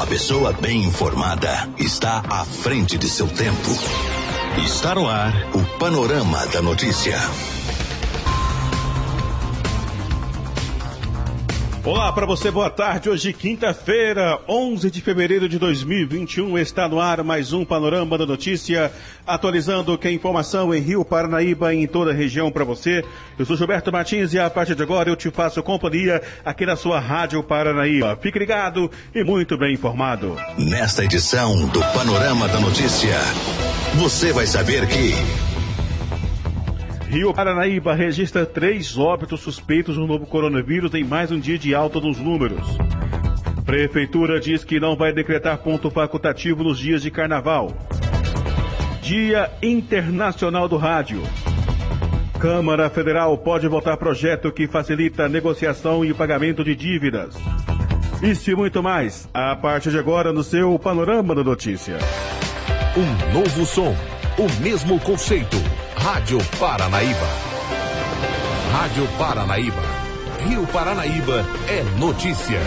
A pessoa bem informada está à frente de seu tempo. Está no ar o Panorama da Notícia. Olá para você, boa tarde. Hoje, quinta-feira, 11 de fevereiro de 2021, está no ar mais um Panorama da Notícia, atualizando que a informação em Rio Paranaíba e em toda a região para você. Eu sou Gilberto Martins e a partir de agora eu te faço companhia aqui na sua Rádio Paranaíba. Fique ligado e muito bem informado. Nesta edição do Panorama da Notícia, você vai saber que. Rio Paranaíba registra três óbitos suspeitos do novo coronavírus em mais um dia de alta nos números. Prefeitura diz que não vai decretar ponto facultativo nos dias de carnaval. Dia Internacional do Rádio. Câmara Federal pode votar projeto que facilita a negociação e pagamento de dívidas. Isso e muito mais, a partir de agora no seu Panorama da Notícia. Um novo som, o mesmo conceito. Rádio Paranaíba. Rádio Paranaíba. Rio Paranaíba é notícia.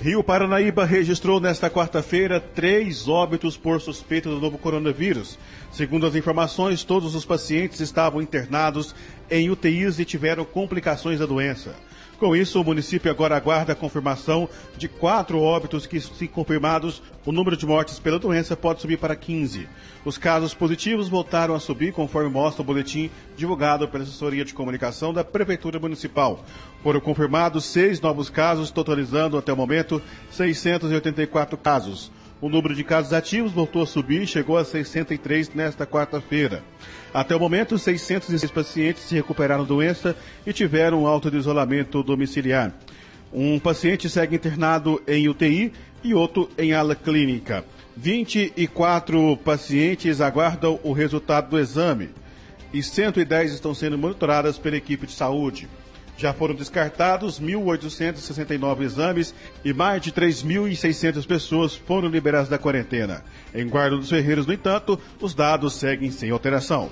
Rio Paranaíba registrou nesta quarta-feira três óbitos por suspeita do novo coronavírus. Segundo as informações, todos os pacientes estavam internados em UTIs e tiveram complicações da doença. Com isso, o município agora aguarda a confirmação de quatro óbitos que, se confirmados, o número de mortes pela doença pode subir para 15. Os casos positivos voltaram a subir, conforme mostra o boletim divulgado pela assessoria de comunicação da Prefeitura Municipal. Foram confirmados seis novos casos, totalizando até o momento 684 casos. O número de casos ativos voltou a subir e chegou a 603 nesta quarta-feira. Até o momento, 606 pacientes se recuperaram da doença e tiveram alto de isolamento domiciliar. Um paciente segue internado em UTI e outro em ala clínica. 24 pacientes aguardam o resultado do exame e 110 estão sendo monitoradas pela equipe de saúde. Já foram descartados 1.869 exames e mais de 3.600 pessoas foram liberadas da quarentena. Em Guarda dos Ferreiros, no entanto, os dados seguem sem alteração.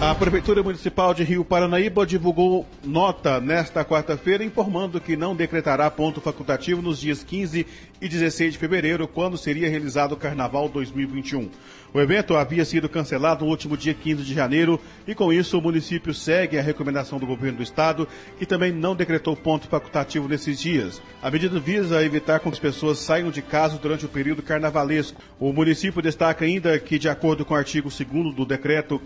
A Prefeitura Municipal de Rio Paranaíba divulgou nota nesta quarta-feira informando que não decretará ponto facultativo nos dias 15 e 16 de fevereiro, quando seria realizado o Carnaval 2021. O evento havia sido cancelado no último dia 15 de janeiro e, com isso, o município segue a recomendação do governo do estado, que também não decretou ponto facultativo nesses dias. A medida visa evitar que as pessoas saiam de casa durante o período carnavalesco. O município destaca ainda que, de acordo com o artigo 2 do decreto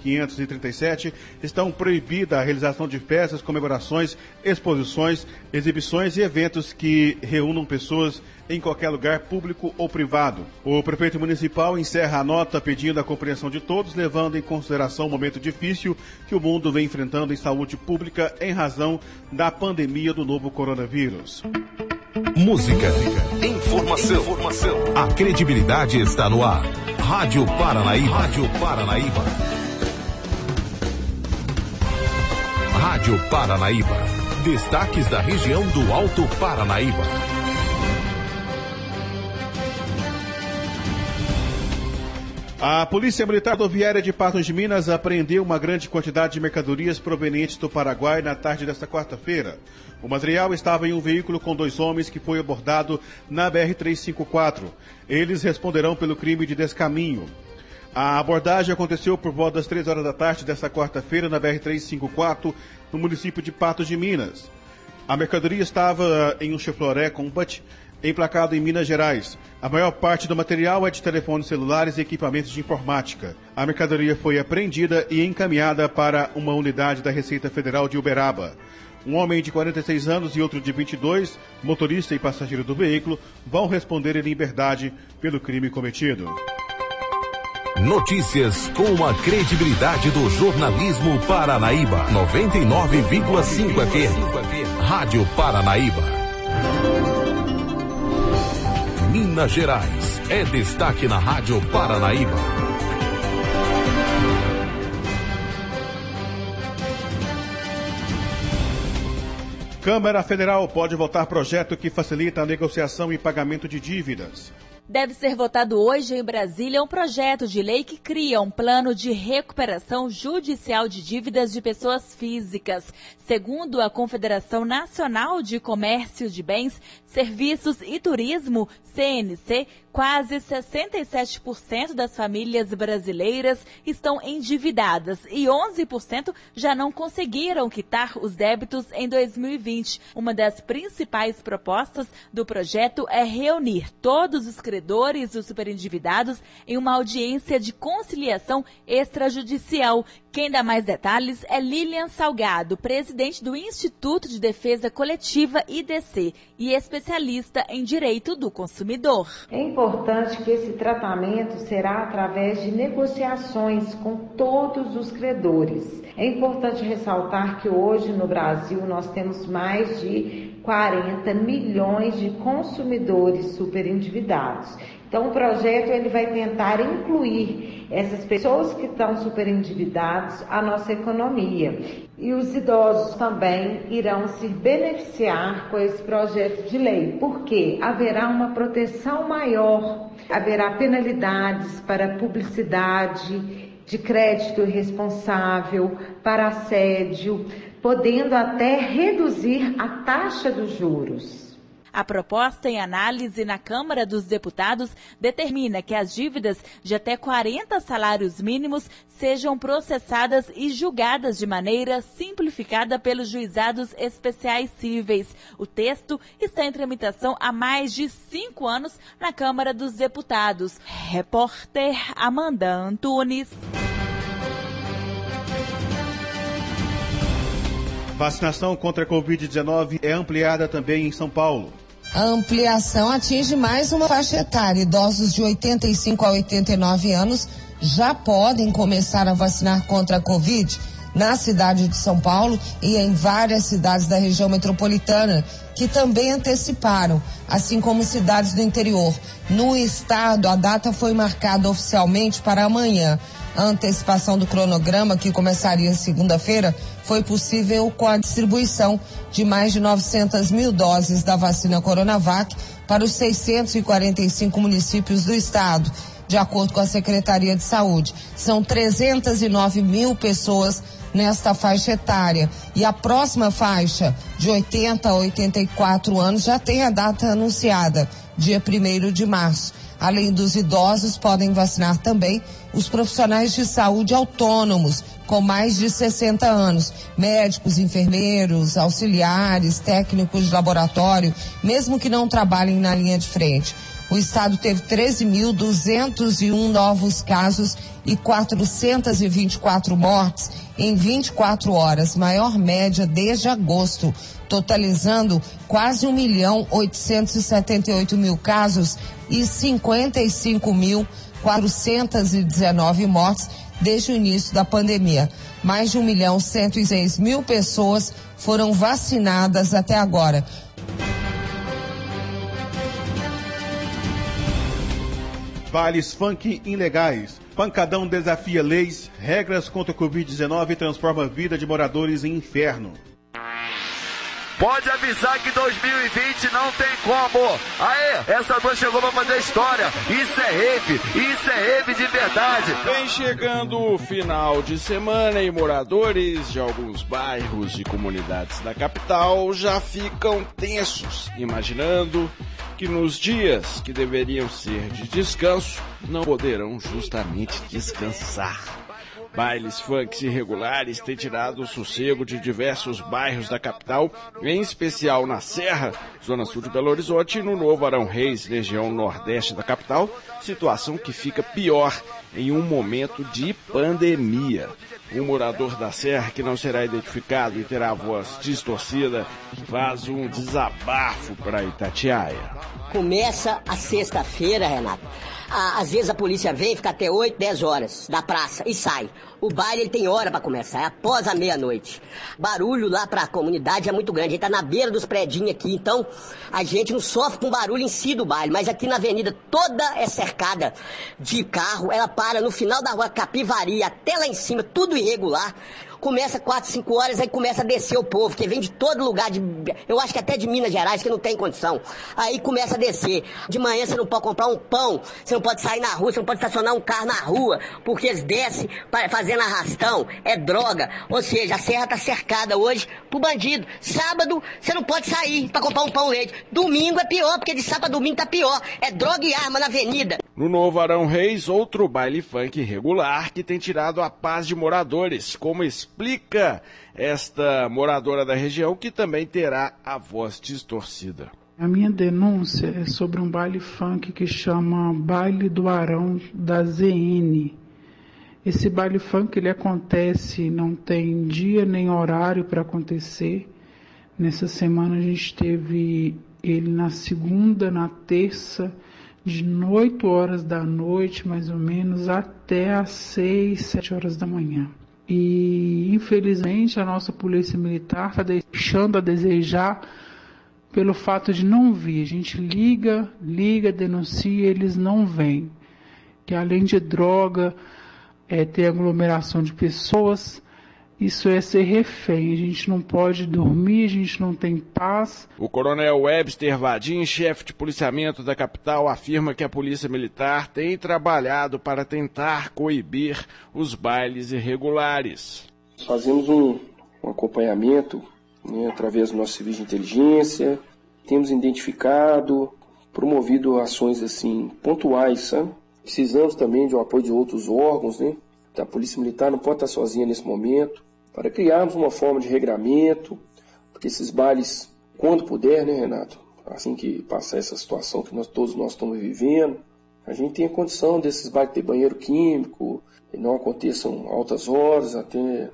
537, estão proibida a realização de festas, comemorações, exposições, exibições e eventos que reúnam pessoas em qualquer lugar público ou privado. O prefeito municipal encerra a nota pedindo a compreensão de todos, levando em consideração o momento difícil que o mundo vem enfrentando em saúde pública em razão da pandemia do novo coronavírus. Música, informação, informação. A credibilidade está no ar. Rádio Paranaíba. Rádio Paranaíba. Rádio Paranaíba. Destaques da região do Alto Paranaíba. A Polícia Militar Rodoviária de Patos de Minas apreendeu uma grande quantidade de mercadorias provenientes do Paraguai na tarde desta quarta-feira. O material estava em um veículo com dois homens que foi abordado na BR-354. Eles responderão pelo crime de descaminho. A abordagem aconteceu por volta das três horas da tarde desta quarta-feira na BR-354, no município de Patos de Minas. A mercadoria estava em um Chevrolet Compact emplacado em Minas Gerais. A maior parte do material é de telefones celulares e equipamentos de informática. A mercadoria foi apreendida e encaminhada para uma unidade da Receita Federal de Uberaba. Um homem de 46 anos e outro de 22, motorista e passageiro do veículo, vão responder em liberdade pelo crime cometido. Notícias com a credibilidade do jornalismo Paranaíba. 99,5 FM. Rádio Paranaíba. Minas Gerais. É destaque na Rádio Paranaíba. Câmara Federal pode votar projeto que facilita a negociação e pagamento de dívidas. Deve ser votado hoje em Brasília um projeto de lei que cria um plano de recuperação judicial de dívidas de pessoas físicas. Segundo a Confederação Nacional de Comércio de Bens, Serviços e Turismo, CNC, quase 67% das famílias brasileiras estão endividadas e 11% já não conseguiram quitar os débitos em 2020. Uma das principais propostas do projeto é reunir todos os credores dos superendividados em uma audiência de conciliação extrajudicial. Quem dá mais detalhes é Lilian Salgado, presidente do Instituto de Defesa Coletiva IDC e especialista em direito do consumidor. É importante que esse tratamento será através de negociações com todos os credores. É importante ressaltar que hoje no Brasil nós temos mais de 40 milhões de consumidores superendividados. Então, o projeto ele vai tentar incluir essas pessoas que estão superendividadas à nossa economia. E os idosos também irão se beneficiar com esse projeto de lei, porque haverá uma proteção maior, haverá penalidades para publicidade de crédito irresponsável, para assédio, podendo até reduzir a taxa dos juros. A proposta em análise na Câmara dos Deputados determina que as dívidas de até 40 salários mínimos sejam processadas e julgadas de maneira simplificada pelos juizados especiais cíveis. O texto está em tramitação há mais de cinco anos na Câmara dos Deputados. Repórter Amanda Antunes. Vacinação contra a Covid-19 é ampliada também em São Paulo. A ampliação atinge mais uma faixa etária. Idosos de 85 a 89 anos já podem começar a vacinar contra a Covid na cidade de São Paulo e em várias cidades da região metropolitana, que também anteciparam, assim como cidades do interior. No estado, a data foi marcada oficialmente para amanhã. A antecipação do cronograma, que começaria segunda-feira, foi possível com a distribuição de mais de 900 mil doses da vacina Coronavac para os 645 municípios do estado. De acordo com a Secretaria de Saúde, são 309 mil pessoas nesta faixa etária. E a próxima faixa, de 80 a 84 anos, já tem a data anunciada, dia 1 de março. Além dos idosos, podem vacinar também os profissionais de saúde autônomos com mais de 60 anos, médicos, enfermeiros, auxiliares, técnicos de laboratório, mesmo que não trabalhem na linha de frente. O estado teve 13.201 novos casos e 424 mortes em 24 horas, maior média desde agosto, totalizando quase 1 milhão 878 mil casos e 55 mil 419 mortes desde o início da pandemia. Mais de 1 milhão 106 mil pessoas foram vacinadas até agora. Bailes funk ilegais. Pancadão desafia leis, regras contra o Covid-19 e transforma a vida de moradores em inferno. Pode avisar que 2020 não tem como. Aê, essa noite chegou pra fazer história. Isso é rave, isso é rave de verdade. Vem chegando o final de semana e moradores de alguns bairros e comunidades da capital já ficam tensos, imaginando que nos dias que deveriam ser de descanso não poderão justamente descansar. Bailes funks irregulares têm tirado o sossego de diversos bairros da capital, em especial na Serra, zona sul de Belo Horizonte e no Novo Arão Reis, região nordeste da capital, situação que fica pior em um momento de pandemia. Um morador da Serra que não será identificado e terá a voz distorcida faz um desabafo para Itatiaia. Começa a sexta-feira, Renato às vezes a polícia vem, fica até 8, 10 horas da praça e sai. O baile ele tem hora para começar, é após a meia-noite. Barulho lá pra comunidade é muito grande. A gente tá na beira dos predinhos aqui, então a gente não sofre com barulho em si do baile, mas aqui na avenida toda é cercada de carro, ela para no final da rua Capivari, até lá em cima, tudo irregular. Começa 4, 5 horas, aí começa a descer o povo, que vem de todo lugar, de, eu acho que até de Minas Gerais, que não tem condição. Aí começa a descer. De manhã você não pode comprar um pão, você não pode sair na rua, você não pode estacionar um carro na rua, porque eles descem fazendo arrastão, é droga. Ou seja, a serra tá cercada hoje pro bandido. Sábado você não pode sair para comprar um pão leite. Domingo é pior, porque de sábado a domingo tá pior. É droga e arma na avenida. No Novo Arão Reis, outro baile funk regular que tem tirado a paz de moradores, como explica esta moradora da região que também terá a voz distorcida. A minha denúncia é sobre um baile funk que chama Baile do Arão da ZN. Esse baile funk ele acontece, não tem dia nem horário para acontecer. Nessa semana a gente teve ele na segunda, na terça de 8 horas da noite, mais ou menos, até às 6, 7 horas da manhã. E infelizmente a nossa polícia militar está deixando a desejar pelo fato de não vir. A gente liga, liga, denuncia, eles não vêm. Que além de droga, é, ter aglomeração de pessoas, isso é ser refém. A gente não pode dormir, a gente não tem paz. O coronel Webster Vadim, chefe de policiamento da capital, afirma que a polícia militar tem trabalhado para tentar coibir os bailes irregulares. Fazemos um, um acompanhamento né, através do nosso serviço de inteligência, temos identificado, promovido ações assim pontuais, sabe? Precisamos também de um apoio de outros órgãos, né? A Polícia Militar não pode estar sozinha nesse momento para criarmos uma forma de regramento, porque esses bailes, quando puder, né, Renato, assim que passar essa situação que nós, todos nós estamos vivendo, a gente tem a condição desses bailes ter banheiro químico, e não aconteçam altas horas, até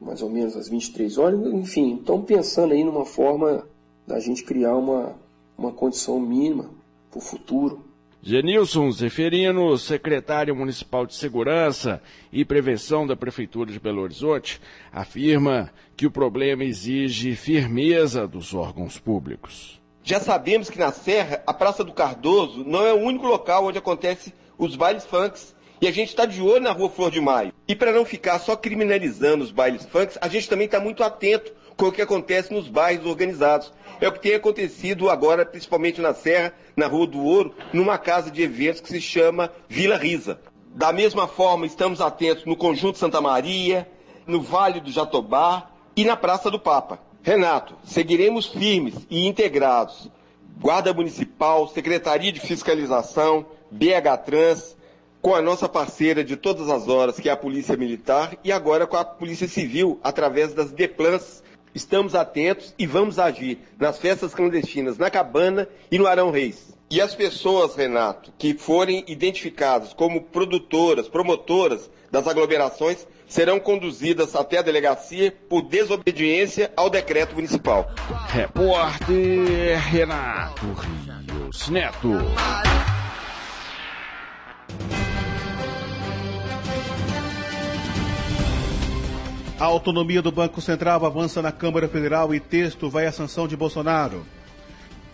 mais ou menos às 23 horas, enfim, estamos pensando aí numa forma da gente criar uma, uma condição mínima para o futuro Genilson Zeferino, secretário municipal de Segurança e Prevenção da Prefeitura de Belo Horizonte, afirma que o problema exige firmeza dos órgãos públicos. Já sabemos que na Serra, a Praça do Cardoso não é o único local onde acontece os bailes funks. E a gente está de olho na Rua Flor de Maio. E para não ficar só criminalizando os bailes funks, a gente também está muito atento com o que acontece nos bairros organizados. É o que tem acontecido agora, principalmente na Serra, na Rua do Ouro, numa casa de eventos que se chama Vila Risa. Da mesma forma, estamos atentos no Conjunto Santa Maria, no Vale do Jatobá e na Praça do Papa. Renato, seguiremos firmes e integrados. Guarda Municipal, Secretaria de Fiscalização, BH Trans, com a nossa parceira de todas as horas, que é a Polícia Militar, e agora com a Polícia Civil, através das DEPLANs, Estamos atentos e vamos agir nas festas clandestinas na Cabana e no Arão Reis. E as pessoas, Renato, que forem identificadas como produtoras, promotoras das aglomerações, serão conduzidas até a delegacia por desobediência ao decreto municipal. Repórter Renato Rios Neto. A autonomia do Banco Central avança na Câmara Federal e texto vai à sanção de Bolsonaro.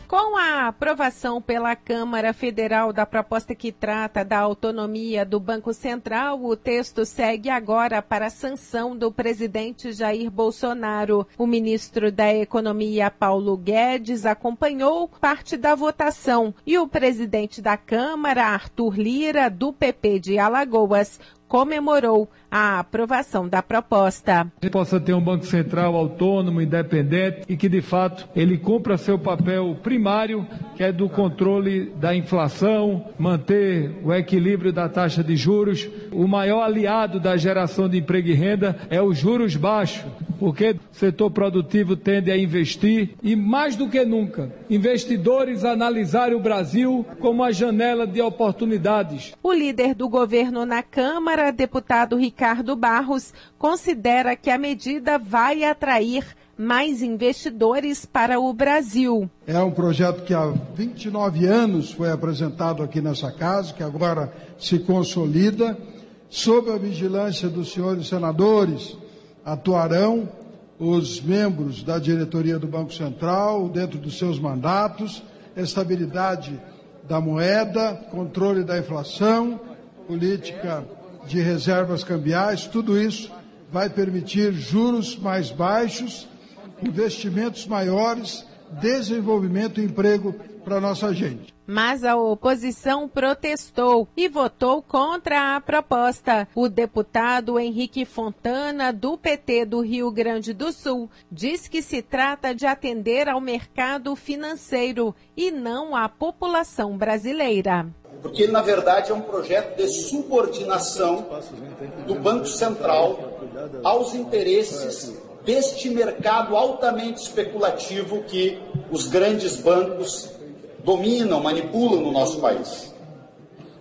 Com a aprovação pela Câmara Federal da proposta que trata da autonomia do Banco Central, o texto segue agora para a sanção do presidente Jair Bolsonaro. O ministro da Economia, Paulo Guedes, acompanhou parte da votação e o presidente da Câmara, Arthur Lira, do PP de Alagoas, comemorou a aprovação da proposta. Que possa ter um Banco Central autônomo, independente e que, de fato, ele cumpra seu papel primário, que é do controle da inflação, manter o equilíbrio da taxa de juros. O maior aliado da geração de emprego e renda é os juros baixos, porque o setor produtivo tende a investir e, mais do que nunca, investidores analisarem o Brasil como a janela de oportunidades. O líder do governo na Câmara, deputado Ricardo Ricardo Barros considera que a medida vai atrair mais investidores para o Brasil. É um projeto que há 29 anos foi apresentado aqui nessa casa, que agora se consolida. Sob a vigilância dos senhores senadores, atuarão os membros da diretoria do Banco Central dentro dos seus mandatos, estabilidade da moeda, controle da inflação, política de reservas cambiais, tudo isso vai permitir juros mais baixos, investimentos maiores, desenvolvimento e emprego para nossa gente. Mas a oposição protestou e votou contra a proposta. O deputado Henrique Fontana, do PT do Rio Grande do Sul, diz que se trata de atender ao mercado financeiro e não à população brasileira. Porque, na verdade, é um projeto de subordinação do Banco Central aos interesses deste mercado altamente especulativo que os grandes bancos dominam, manipulam no nosso país.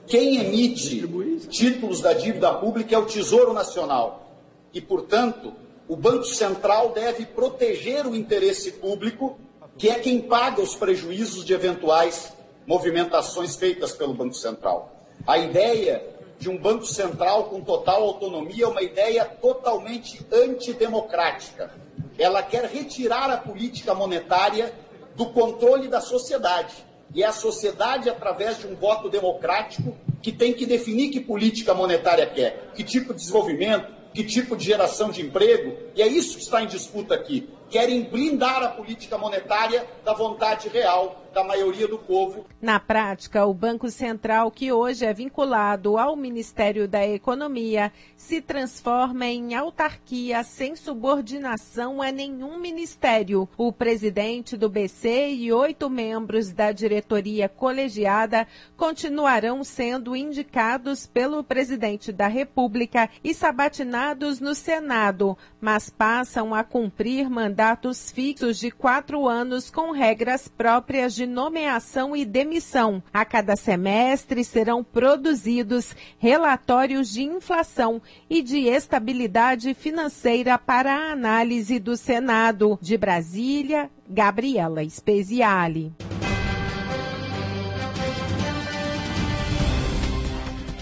Quem emite títulos da dívida pública é o Tesouro Nacional. E, portanto, o Banco Central deve proteger o interesse público, que é quem paga os prejuízos de eventuais movimentações feitas pelo Banco Central. A ideia de um Banco Central com total autonomia é uma ideia totalmente antidemocrática. Ela quer retirar a política monetária do controle da sociedade e é a sociedade, através de um voto democrático, que tem que definir que política monetária quer, que tipo de desenvolvimento, que tipo de geração de emprego, e é isso que está em disputa aqui. Querem blindar a política monetária da vontade real da maioria do povo. Na prática, o Banco Central, que hoje é vinculado ao Ministério da Economia, se transforma em autarquia sem subordinação a nenhum ministério. O presidente do BC e oito membros da diretoria colegiada continuarão sendo indicados pelo presidente da República e sabatinados no Senado, mas passam a cumprir mandatos fixos de quatro anos com regras próprias de nomeação e demissão. A cada semestre serão produzidos relatórios de inflação e de estabilidade financeira para a análise do Senado. De Brasília, Gabriela Speziale.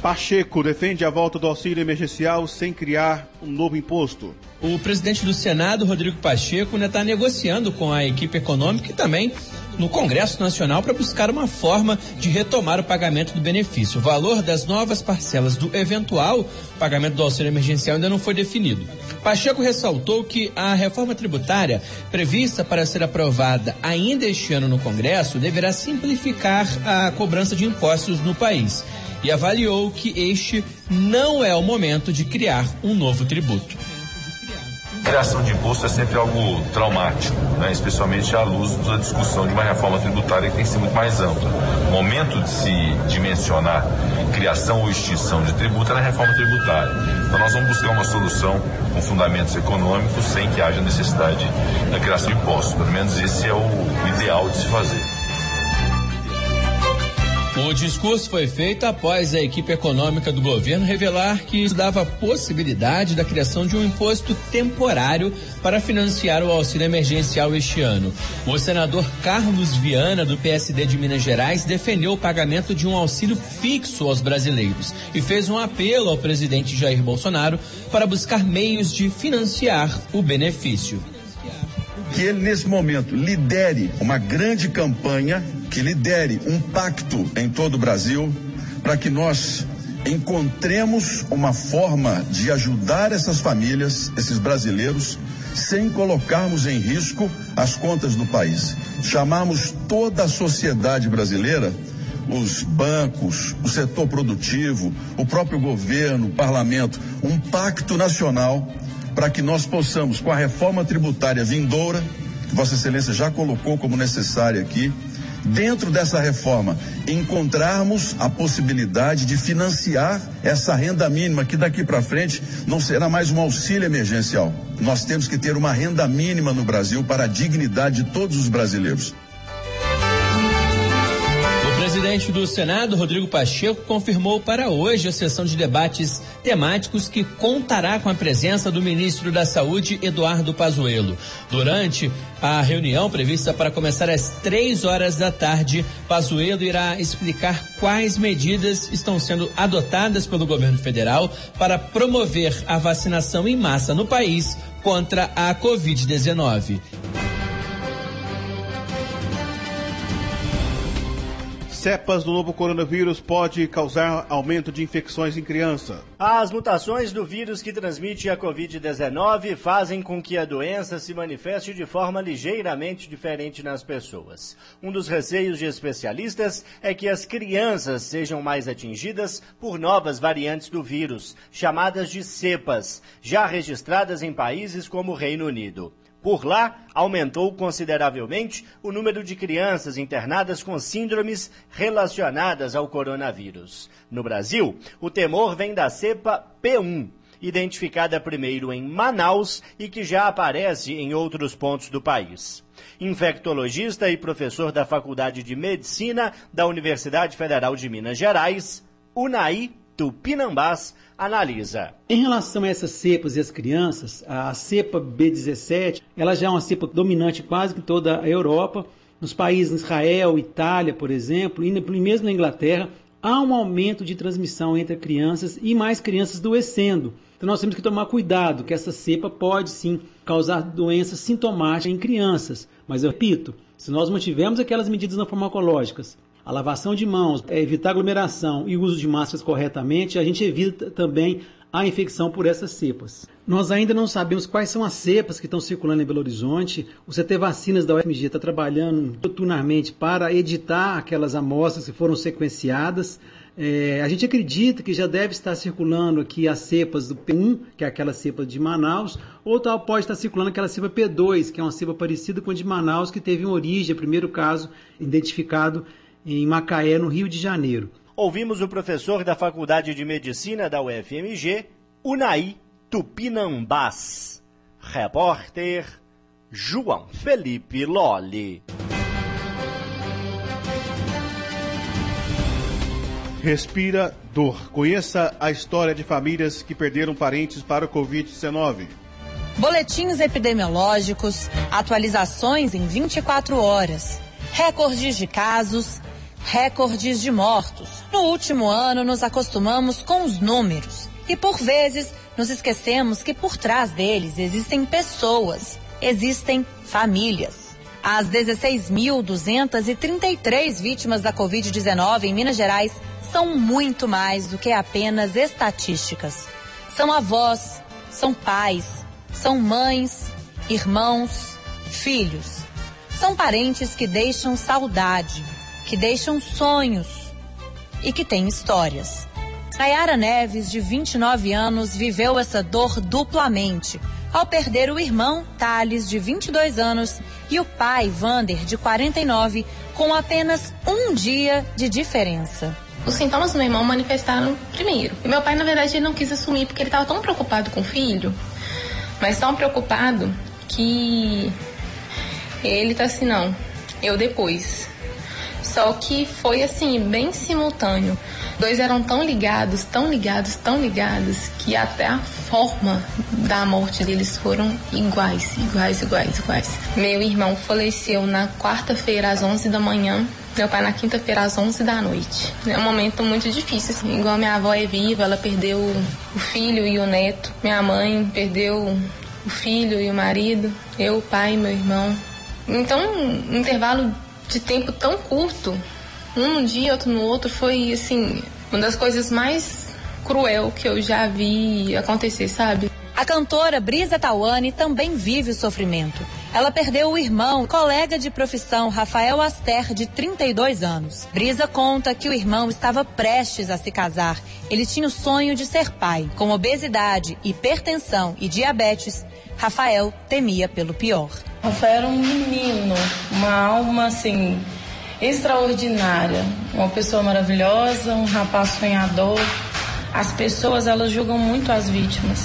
Pacheco defende a volta do auxílio emergencial sem criar um novo imposto. O presidente do Senado, Rodrigo Pacheco, está negociando com a equipe econômica e também no Congresso Nacional para buscar uma forma de retomar o pagamento do benefício. O valor das novas parcelas do eventual pagamento do auxílio emergencial ainda não foi definido. Pacheco ressaltou que a reforma tributária prevista para ser aprovada ainda este ano no Congresso deverá simplificar a cobrança de impostos no país e avaliou que este não é o momento de criar um novo tributo criação de imposto é sempre algo traumático, né? especialmente à luz da discussão de uma reforma tributária que tem que ser muito mais ampla. O momento de se dimensionar criação ou extinção de tributo é na reforma tributária. Então nós vamos buscar uma solução com fundamentos econômicos sem que haja necessidade da criação de impostos. Pelo menos esse é o ideal de se fazer. O discurso foi feito após a equipe econômica do governo revelar que dava possibilidade da criação de um imposto temporário para financiar o auxílio emergencial este ano. O senador Carlos Viana, do PSD de Minas Gerais, defendeu o pagamento de um auxílio fixo aos brasileiros e fez um apelo ao presidente Jair Bolsonaro para buscar meios de financiar o benefício que ele, nesse momento, lidere uma grande campanha, que lidere um pacto em todo o Brasil, para que nós encontremos uma forma de ajudar essas famílias, esses brasileiros, sem colocarmos em risco as contas do país. Chamamos toda a sociedade brasileira, os bancos, o setor produtivo, o próprio governo, o parlamento, um pacto nacional para que nós possamos, com a reforma tributária vindoura, que Vossa Excelência já colocou como necessária aqui, dentro dessa reforma, encontrarmos a possibilidade de financiar essa renda mínima, que daqui para frente não será mais um auxílio emergencial. Nós temos que ter uma renda mínima no Brasil para a dignidade de todos os brasileiros presidente do Senado, Rodrigo Pacheco, confirmou para hoje a sessão de debates temáticos que contará com a presença do ministro da Saúde, Eduardo Pazuello. Durante a reunião prevista para começar às três horas da tarde, Pazuello irá explicar quais medidas estão sendo adotadas pelo governo federal para promover a vacinação em massa no país contra a Covid-19. Cepas do novo coronavírus pode causar aumento de infecções em criança. As mutações do vírus que transmite a Covid-19 fazem com que a doença se manifeste de forma ligeiramente diferente nas pessoas. Um dos receios de especialistas é que as crianças sejam mais atingidas por novas variantes do vírus, chamadas de cepas, já registradas em países como o Reino Unido. Por lá, aumentou consideravelmente o número de crianças internadas com síndromes relacionadas ao coronavírus. No Brasil, o temor vem da cepa P1, identificada primeiro em Manaus e que já aparece em outros pontos do país. Infectologista e professor da Faculdade de Medicina da Universidade Federal de Minas Gerais, Unai Tupinambás analisa. Em relação a essas cepas e as crianças, a cepa B17, ela já é uma cepa dominante quase em toda a Europa. Nos países Israel, Itália, por exemplo, e mesmo na Inglaterra, há um aumento de transmissão entre crianças e mais crianças adoecendo. Então nós temos que tomar cuidado, que essa cepa pode sim causar doenças sintomáticas em crianças. Mas eu repito, se nós mantivermos aquelas medidas farmacológicas, a lavação de mãos, é evitar aglomeração e o uso de máscaras corretamente, a gente evita também a infecção por essas cepas. Nós ainda não sabemos quais são as cepas que estão circulando em Belo Horizonte. O CT Vacinas da UFMG está trabalhando turnamente para editar aquelas amostras que foram sequenciadas. É, a gente acredita que já deve estar circulando aqui as cepas do P1, que é aquela cepa de Manaus, ou tal pode estar circulando aquela cepa P2, que é uma cepa parecida com a de Manaus, que teve uma origem, primeiro caso identificado em Macaé, no Rio de Janeiro. Ouvimos o professor da Faculdade de Medicina da UFMG, Unai Tupinambás. Repórter João Felipe Lolli. Respira dor. Conheça a história de famílias que perderam parentes para o Covid-19. Boletins epidemiológicos, atualizações em 24 horas, recordes de casos, recordes de mortos. No último ano, nos acostumamos com os números e, por vezes, nos esquecemos que por trás deles existem pessoas, existem famílias. As 16.233 vítimas da Covid-19 em Minas Gerais são muito mais do que apenas estatísticas. São avós, são pais, são mães, irmãos, filhos. São parentes que deixam saudade, que deixam sonhos e que têm histórias. Nayara Neves, de 29 anos, viveu essa dor duplamente ao perder o irmão Thales, de 22 anos, e o pai Vander, de 49, com apenas um dia de diferença. Os sintomas do meu irmão manifestaram primeiro. E meu pai, na verdade, ele não quis assumir porque ele estava tão preocupado com o filho, mas tão preocupado que ele tá assim, não, eu depois. Só que foi assim, bem simultâneo. Dois eram tão ligados, tão ligados, tão ligados, que até a forma da morte deles foram iguais, iguais, iguais, iguais. Meu irmão faleceu na quarta-feira às 11 da manhã. Meu pai na quinta-feira às 11 da noite. É um momento muito difícil, assim. Igual minha avó é viva, ela perdeu o filho e o neto. Minha mãe perdeu o filho e o marido. Eu, o pai e meu irmão. Então, um intervalo de tempo tão curto, um num dia, outro no outro, foi assim, uma das coisas mais cruel que eu já vi acontecer, sabe? A cantora Brisa Tawane também vive o sofrimento. Ela perdeu o irmão, colega de profissão, Rafael Aster, de 32 anos. Brisa conta que o irmão estava prestes a se casar. Ele tinha o sonho de ser pai. Com obesidade, hipertensão e diabetes, Rafael temia pelo pior. Rafael era um menino, uma alma assim extraordinária, uma pessoa maravilhosa, um rapaz sonhador. As pessoas elas julgam muito as vítimas,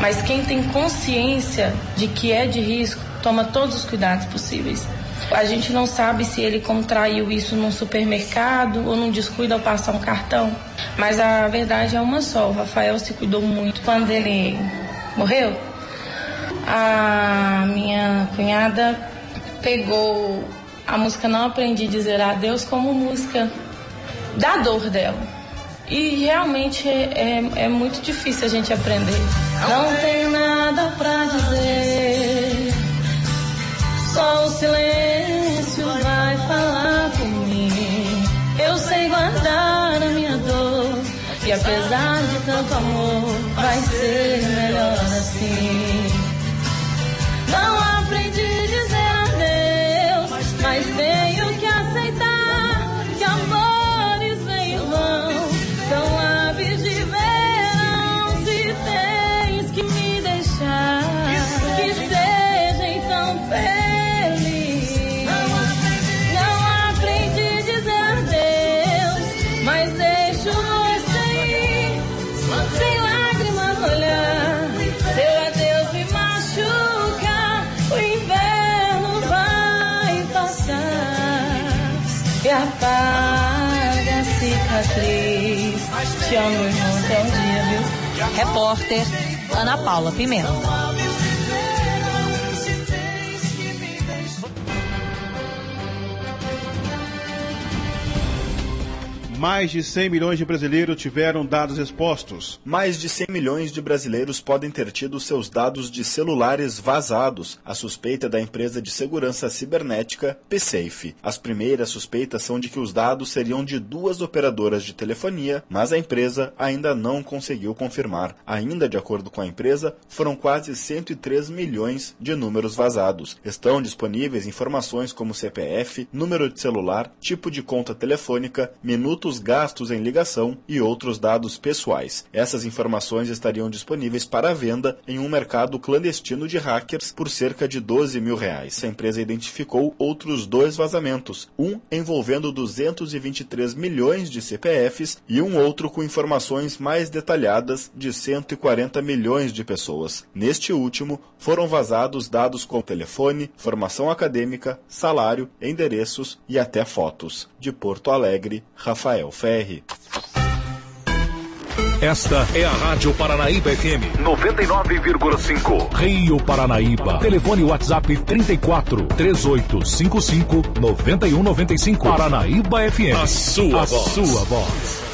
mas quem tem consciência de que é de risco toma todos os cuidados possíveis. A gente não sabe se ele contraiu isso num supermercado ou num descuido ao passar um cartão, mas a verdade é uma só. O Rafael se cuidou muito quando ele morreu a minha cunhada pegou a música Não Aprendi a Dizer Adeus como música da dor dela. E realmente é, é, é muito difícil a gente aprender. Não tem nada pra dizer, silêncio vai falar comigo. Eu sei guardar a minha dor, e apesar de tanto amor, vai ser. Repórter Ana Paula Pimenta. Mais de 100 milhões de brasileiros tiveram dados expostos. Mais de 100 milhões de brasileiros podem ter tido seus dados de celulares vazados. A suspeita é da empresa de segurança cibernética PSafe. As primeiras suspeitas são de que os dados seriam de duas operadoras de telefonia, mas a empresa ainda não conseguiu confirmar. Ainda de acordo com a empresa, foram quase 103 milhões de números vazados. Estão disponíveis informações como CPF, número de celular, tipo de conta telefônica, minuto os gastos em ligação e outros dados pessoais. Essas informações estariam disponíveis para venda em um mercado clandestino de hackers por cerca de 12 mil reais. A empresa identificou outros dois vazamentos, um envolvendo 223 milhões de CPFs e um outro com informações mais detalhadas de 140 milhões de pessoas. Neste último, foram vazados dados como telefone, formação acadêmica, salário, endereços e até fotos. De Porto Alegre, Rafael. Rafael Ferri. Esta é a Rádio Paranaíba FM 99,5. Rio Paranaíba. Telefone WhatsApp 34 3855 9195. Paranaíba FM. A sua a voz. Sua voz.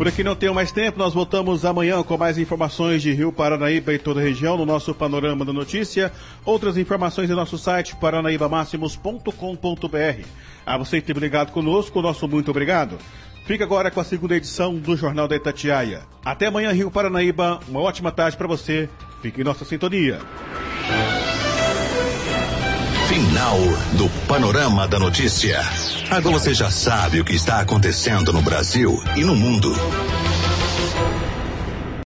Por aqui não tenho mais tempo, nós voltamos amanhã com mais informações de Rio Paranaíba e toda a região no nosso Panorama da Notícia. Outras informações em nosso site paranaibamáximos.com.br. A você que esteve ligado conosco, nosso muito obrigado. Fica agora com a segunda edição do Jornal da Itatiaia. Até amanhã, Rio Paranaíba. Uma ótima tarde para você. Fique em nossa sintonia. Final do Panorama da Notícia. Agora você já sabe o que está acontecendo no Brasil e no mundo.